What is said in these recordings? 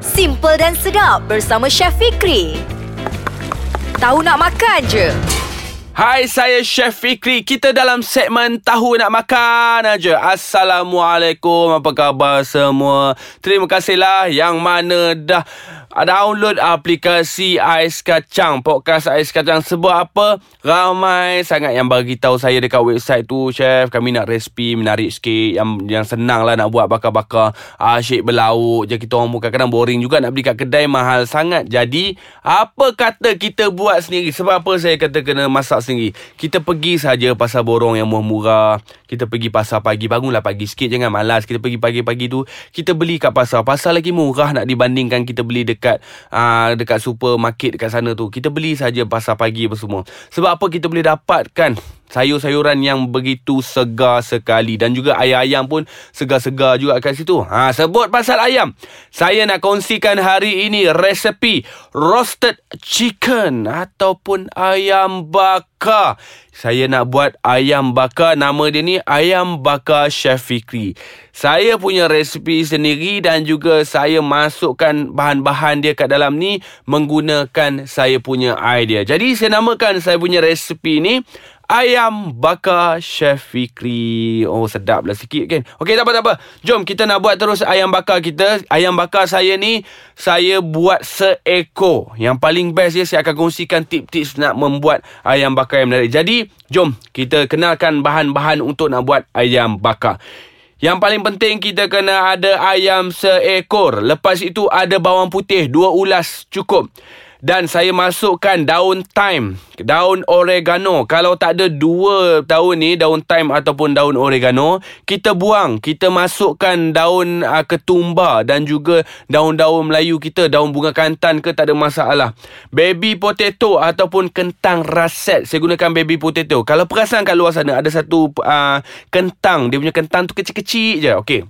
Simple dan sedap bersama Chef Fikri. Tahu nak makan je. Hai, saya Chef Fikri. Kita dalam segmen Tahu Nak Makan aja. Assalamualaikum. Apa khabar semua? Terima kasihlah yang mana dah download aplikasi Ais Kacang Podcast Ais Kacang. Sebab apa? Ramai sangat yang bagi tahu saya Dekat website tu Chef. Kami nak resipi Menarik sikit Yang yang senang lah Nak buat bakar-bakar. Asyik berlauk je Kita orang kadang-kadang boring juga Nak beli kat kedai Mahal sangat. Jadi Apa kata kita buat sendiri? Sebab apa saya kata Kena masak sendiri? Kita pergi saja Pasar borong yang murah-murah. Kita pergi pasar pagi Bangunlah pagi sikit Jangan malas. Kita pergi pagi-pagi tu Kita beli kat pasar. Pasar lagi murah Nak dibandingkan kita beli dekat dekat uh, dekat supermarket dekat sana tu. Kita beli saja pasar pagi apa semua. Sebab apa kita boleh dapatkan sayur-sayuran yang begitu segar sekali dan juga ayam-ayam pun segar-segar juga kat situ. Ha sebut pasal ayam. Saya nak kongsikan hari ini resepi roasted chicken ataupun ayam bakar. Saya nak buat ayam bakar nama dia ni ayam bakar Chef Fikri. Saya punya resepi sendiri dan juga saya masukkan bahan-bahan dia kat dalam ni menggunakan saya punya idea. Jadi saya namakan saya punya resepi ni Ayam bakar Chef Fikri. Oh, sedap lah sikit kan. Okey, tak apa, tak apa. Jom kita nak buat terus ayam bakar kita. Ayam bakar saya ni, saya buat seekor. Yang paling best dia, saya akan kongsikan tips-tips nak membuat ayam bakar yang menarik. Jadi, jom kita kenalkan bahan-bahan untuk nak buat ayam bakar. Yang paling penting kita kena ada ayam seekor. Lepas itu ada bawang putih, dua ulas cukup dan saya masukkan daun thyme, daun oregano. Kalau tak ada dua daun ni, daun thyme ataupun daun oregano, kita buang. Kita masukkan daun uh, ketumbar dan juga daun-daun Melayu kita, daun bunga kantan ke tak ada masalah. Baby potato ataupun kentang raset. Saya gunakan baby potato. Kalau perasan kat luar sana ada satu uh, kentang, dia punya kentang tu kecil-kecil je. Okey.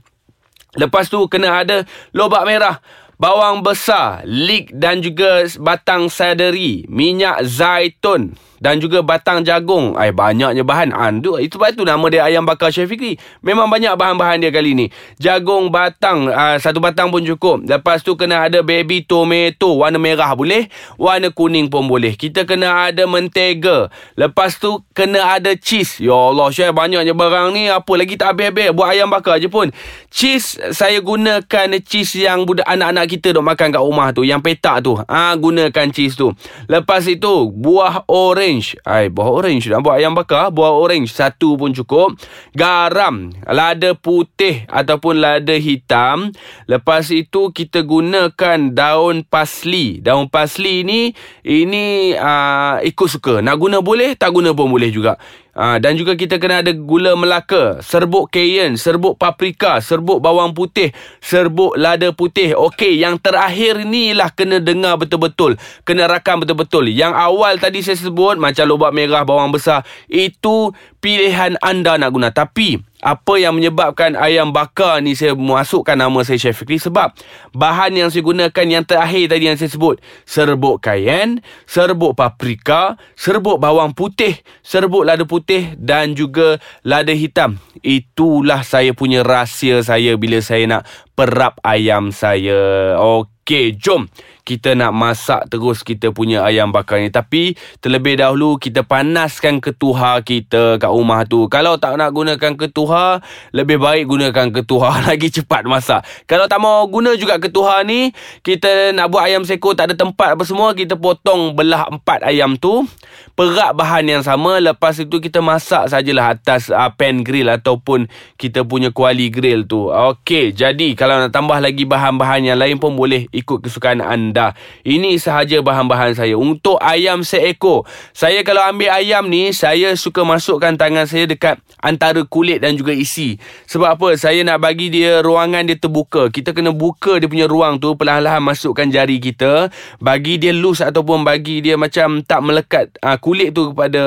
Lepas tu kena ada lobak merah bawang besar, leek dan juga batang seledri, minyak zaitun dan juga batang jagung. Ai banyaknya bahan. Andu itu sebab itu nama dia ayam bakar Chef Fikri. Memang banyak bahan-bahan dia kali ni. Jagung batang uh, satu batang pun cukup. Lepas tu kena ada baby tomato warna merah boleh, warna kuning pun boleh. Kita kena ada mentega. Lepas tu kena ada cheese. Ya Allah, Chef banyaknya barang ni. Apa lagi tak habis-habis buat ayam bakar je pun. Cheese saya gunakan cheese yang budak anak-anak kita duk makan kat rumah tu, yang petak tu. Ha, gunakan cheese tu. Lepas itu buah orange orange. Ai, buah orange nak buat ayam bakar, buah orange satu pun cukup. Garam, lada putih ataupun lada hitam. Lepas itu kita gunakan daun pasli. Daun pasli ni ini uh, ikut suka. Nak guna boleh, tak guna pun boleh juga. Ha, dan juga kita kena ada gula melaka, serbuk cayenne, serbuk paprika, serbuk bawang putih, serbuk lada putih. Okey, yang terakhir ni lah kena dengar betul-betul. Kena rakam betul-betul. Yang awal tadi saya sebut macam lobak merah, bawang besar. Itu pilihan anda nak guna. Tapi apa yang menyebabkan ayam bakar ni saya masukkan nama saya Chef Fikri sebab bahan yang saya gunakan yang terakhir tadi yang saya sebut serbuk cayenne, serbuk paprika, serbuk bawang putih, serbuk lada putih dan juga lada hitam. Itulah saya punya rahsia saya bila saya nak perap ayam saya. Okey, jom kita nak masak terus kita punya ayam bakar ni. Tapi terlebih dahulu kita panaskan ketuha kita kat rumah tu. Kalau tak nak gunakan ketuha, lebih baik gunakan ketuha lagi cepat masak. Kalau tak mau guna juga ketuha ni, kita nak buat ayam seko tak ada tempat apa semua, kita potong belah empat ayam tu. Perak bahan yang sama, lepas itu kita masak sajalah atas uh, pan grill ataupun kita punya kuali grill tu. Okey, jadi kalau nak tambah lagi bahan-bahan yang lain pun boleh ikut kesukaan anda dah. Ini sahaja bahan-bahan saya. Untuk ayam seekor. Saya kalau ambil ayam ni, saya suka masukkan tangan saya dekat antara kulit dan juga isi. Sebab apa? Saya nak bagi dia ruangan dia terbuka. Kita kena buka dia punya ruang tu, perlahan-lahan masukkan jari kita. Bagi dia loose ataupun bagi dia macam tak melekat uh, kulit tu kepada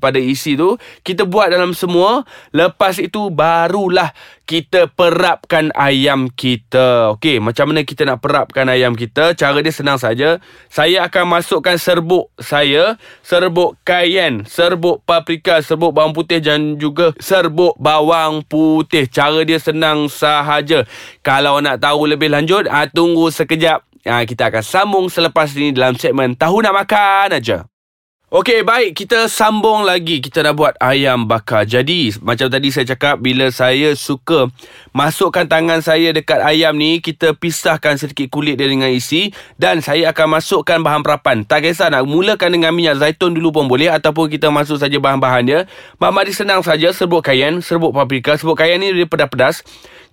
pada isi tu. Kita buat dalam semua. Lepas itu barulah kita perapkan ayam kita. Okey, macam mana kita nak perapkan ayam kita? Cara dia senang saja. Saya akan masukkan serbuk saya, serbuk cayenne, serbuk paprika, serbuk bawang putih dan juga serbuk bawang putih. Cara dia senang sahaja. Kalau nak tahu lebih lanjut, ah, tunggu sekejap. Ah, kita akan sambung selepas ini dalam segmen Tahu Nak Makan aja. Okey, baik. Kita sambung lagi. Kita dah buat ayam bakar. Jadi, macam tadi saya cakap, bila saya suka masukkan tangan saya dekat ayam ni, kita pisahkan sedikit kulit dia dengan isi dan saya akan masukkan bahan perapan. Tak kisah nak mulakan dengan minyak zaitun dulu pun boleh ataupun kita masuk saja bahan-bahan dia. Bahan-bahan dia senang saja. Serbuk cayenne, serbuk paprika. Serbuk cayenne ni dia pedas-pedas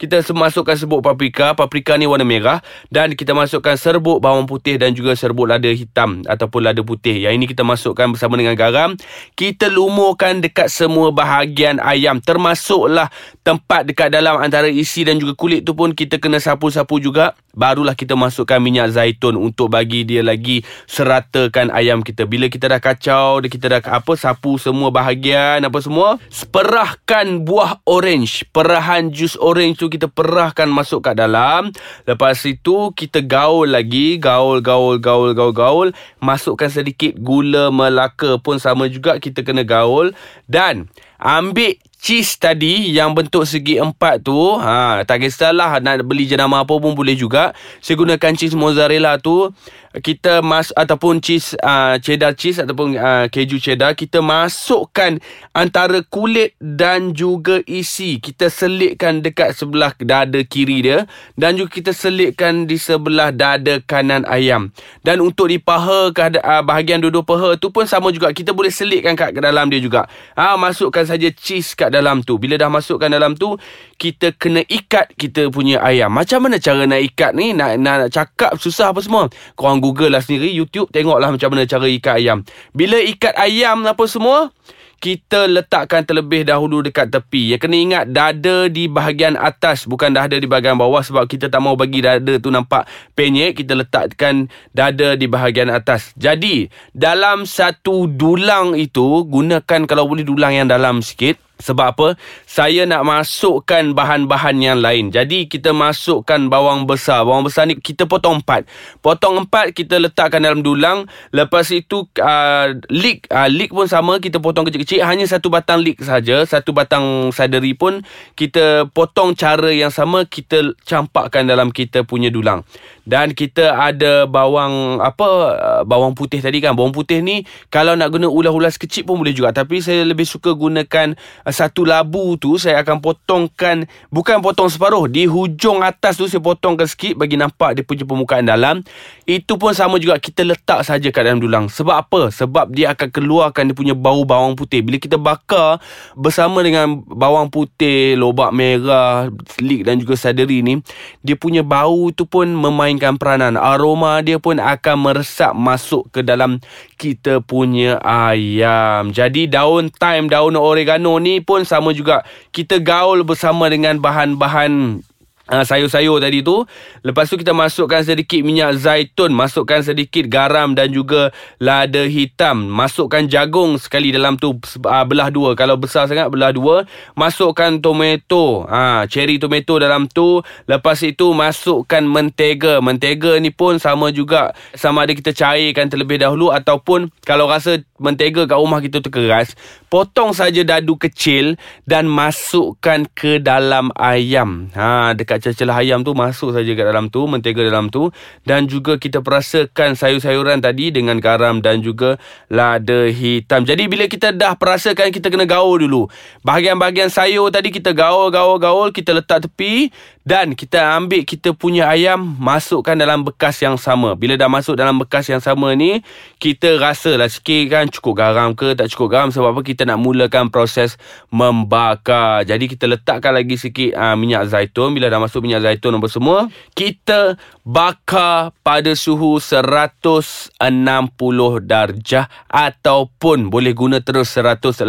kita masukkan serbuk paprika paprika ni warna merah dan kita masukkan serbuk bawang putih dan juga serbuk lada hitam ataupun lada putih yang ini kita masukkan bersama dengan garam kita lumurkan dekat semua bahagian ayam. Termasuklah tempat dekat dalam antara isi dan juga kulit tu pun kita kena sapu-sapu juga. Barulah kita masukkan minyak zaitun untuk bagi dia lagi seratakan ayam kita. Bila kita dah kacau kita dah apa sapu semua bahagian apa semua perahkan buah orange. Perahan jus orange tu kita perahkan masuk kat dalam. Lepas itu kita gaul lagi gaul gaul gaul gaul gaul. Masukkan sedikit gula melaka pun sama juga kita kena gaul. Dan ambil cheese tadi yang bentuk segi empat tu ha tak kisahlah nak beli jenama apa pun boleh juga. Saya gunakan cheese mozzarella tu. Kita mas ataupun cheese uh, cheddar cheese ataupun uh, keju cheddar kita masukkan antara kulit dan juga isi. Kita selitkan dekat sebelah dada kiri dia dan juga kita selitkan di sebelah dada kanan ayam. Dan untuk di paha uh, bahagian dua-dua paha tu pun sama juga. Kita boleh selitkan kat dalam dia juga. Ha, masukkan saja cheese kat dalam tu. Bila dah masukkan dalam tu kita kena ikat kita punya ayam. Macam mana cara nak ikat ni? Nak nak, nak cakap susah apa semua? Korang google lah sendiri YouTube tengoklah macam mana cara ikat ayam. Bila ikat ayam apa semua kita letakkan terlebih dahulu dekat tepi. Yang kena ingat dada di bahagian atas bukan dada di bahagian bawah sebab kita tak mau bagi dada tu nampak penyek. Kita letakkan dada di bahagian atas. Jadi dalam satu dulang itu gunakan kalau boleh dulang yang dalam sikit. Sebab apa? Saya nak masukkan bahan-bahan yang lain. Jadi kita masukkan bawang besar. Bawang besar ni kita potong empat. Potong empat kita letakkan dalam dulang. Lepas itu uh, leek. Uh, leek pun sama kita potong kecil-kecil. Hanya satu batang leek saja. Satu batang sadari pun kita potong cara yang sama. Kita campakkan dalam kita punya dulang. Dan kita ada bawang apa uh, bawang putih tadi kan. Bawang putih ni kalau nak guna ulas-ulas kecil pun boleh juga. Tapi saya lebih suka gunakan satu labu tu saya akan potongkan bukan potong separuh di hujung atas tu saya potongkan sikit bagi nampak dia punya permukaan dalam itu pun sama juga kita letak saja kat dalam dulang sebab apa sebab dia akan keluarkan dia punya bau bawang putih bila kita bakar bersama dengan bawang putih lobak merah slik dan juga saderi ni dia punya bau tu pun memainkan peranan. Aroma dia pun akan meresap masuk ke dalam kita punya ayam. Jadi daun thyme daun oregano ni pun sama juga. Kita gaul bersama dengan bahan-bahan uh, sayur-sayur tadi tu. Lepas tu kita masukkan sedikit minyak zaitun masukkan sedikit garam dan juga lada hitam. Masukkan jagung sekali dalam tu uh, belah dua. Kalau besar sangat belah dua. Masukkan tomato. Uh, cherry tomato dalam tu. Lepas itu masukkan mentega. Mentega ni pun sama juga. Sama ada kita cairkan terlebih dahulu ataupun kalau rasa mentega kat rumah kita tu keras potong saja dadu kecil dan masukkan ke dalam ayam. Ha dekat dekat celah-celah ayam tu masuk saja kat dalam tu mentega dalam tu dan juga kita perasakan sayur-sayuran tadi dengan garam dan juga lada hitam. Jadi bila kita dah perasakan kita kena gaul dulu. Bahagian-bahagian sayur tadi kita gaul gaul gaul kita letak tepi dan kita ambil kita punya ayam masukkan dalam bekas yang sama. Bila dah masuk dalam bekas yang sama ni kita rasalah sikit kan cukup garam ke tak cukup garam sebab apa kita nak mulakan proses membakar. Jadi kita letakkan lagi sikit uh, minyak zaitun bila dah masuk minyak zaitun apa semua kita bakar pada suhu 160 darjah ataupun boleh guna terus 180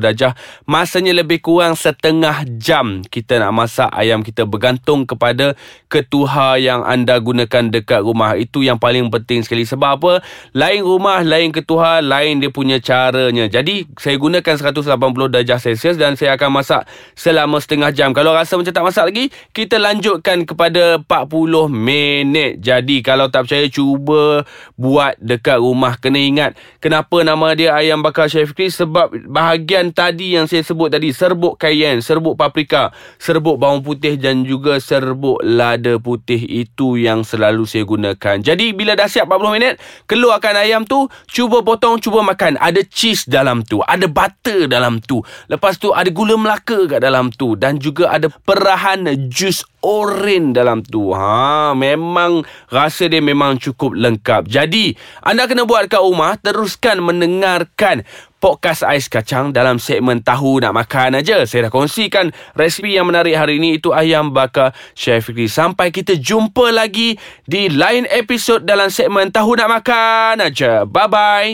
darjah. Masanya lebih kurang setengah jam kita nak masak ayam kita bergantung kepada ketuha yang anda gunakan dekat rumah. Itu yang paling penting sekali. Sebab apa? Lain rumah lain ketuha lain dia punya caranya. Jadi saya gunakan 180 darjah celsius dan saya akan masak selama setengah jam. Kalau rasa macam tak masak lagi kita kita lanjutkan kepada 40 minit. Jadi kalau tak percaya cuba buat dekat rumah. Kena ingat kenapa nama dia ayam bakar Chef Chris sebab bahagian tadi yang saya sebut tadi serbuk cayenne, serbuk paprika, serbuk bawang putih dan juga serbuk lada putih itu yang selalu saya gunakan. Jadi bila dah siap 40 minit, keluarkan ayam tu, cuba potong, cuba makan. Ada cheese dalam tu, ada butter dalam tu. Lepas tu ada gula melaka kat dalam tu dan juga ada perahan jus oren dalam tu. Ha, memang rasa dia memang cukup lengkap. Jadi, anda kena buat kat rumah, teruskan mendengarkan podcast ais kacang dalam segmen tahu nak makan aja. Saya dah kongsikan resipi yang menarik hari ini itu ayam bakar Chef Fikri. Sampai kita jumpa lagi di lain episod dalam segmen tahu nak makan aja. Bye bye.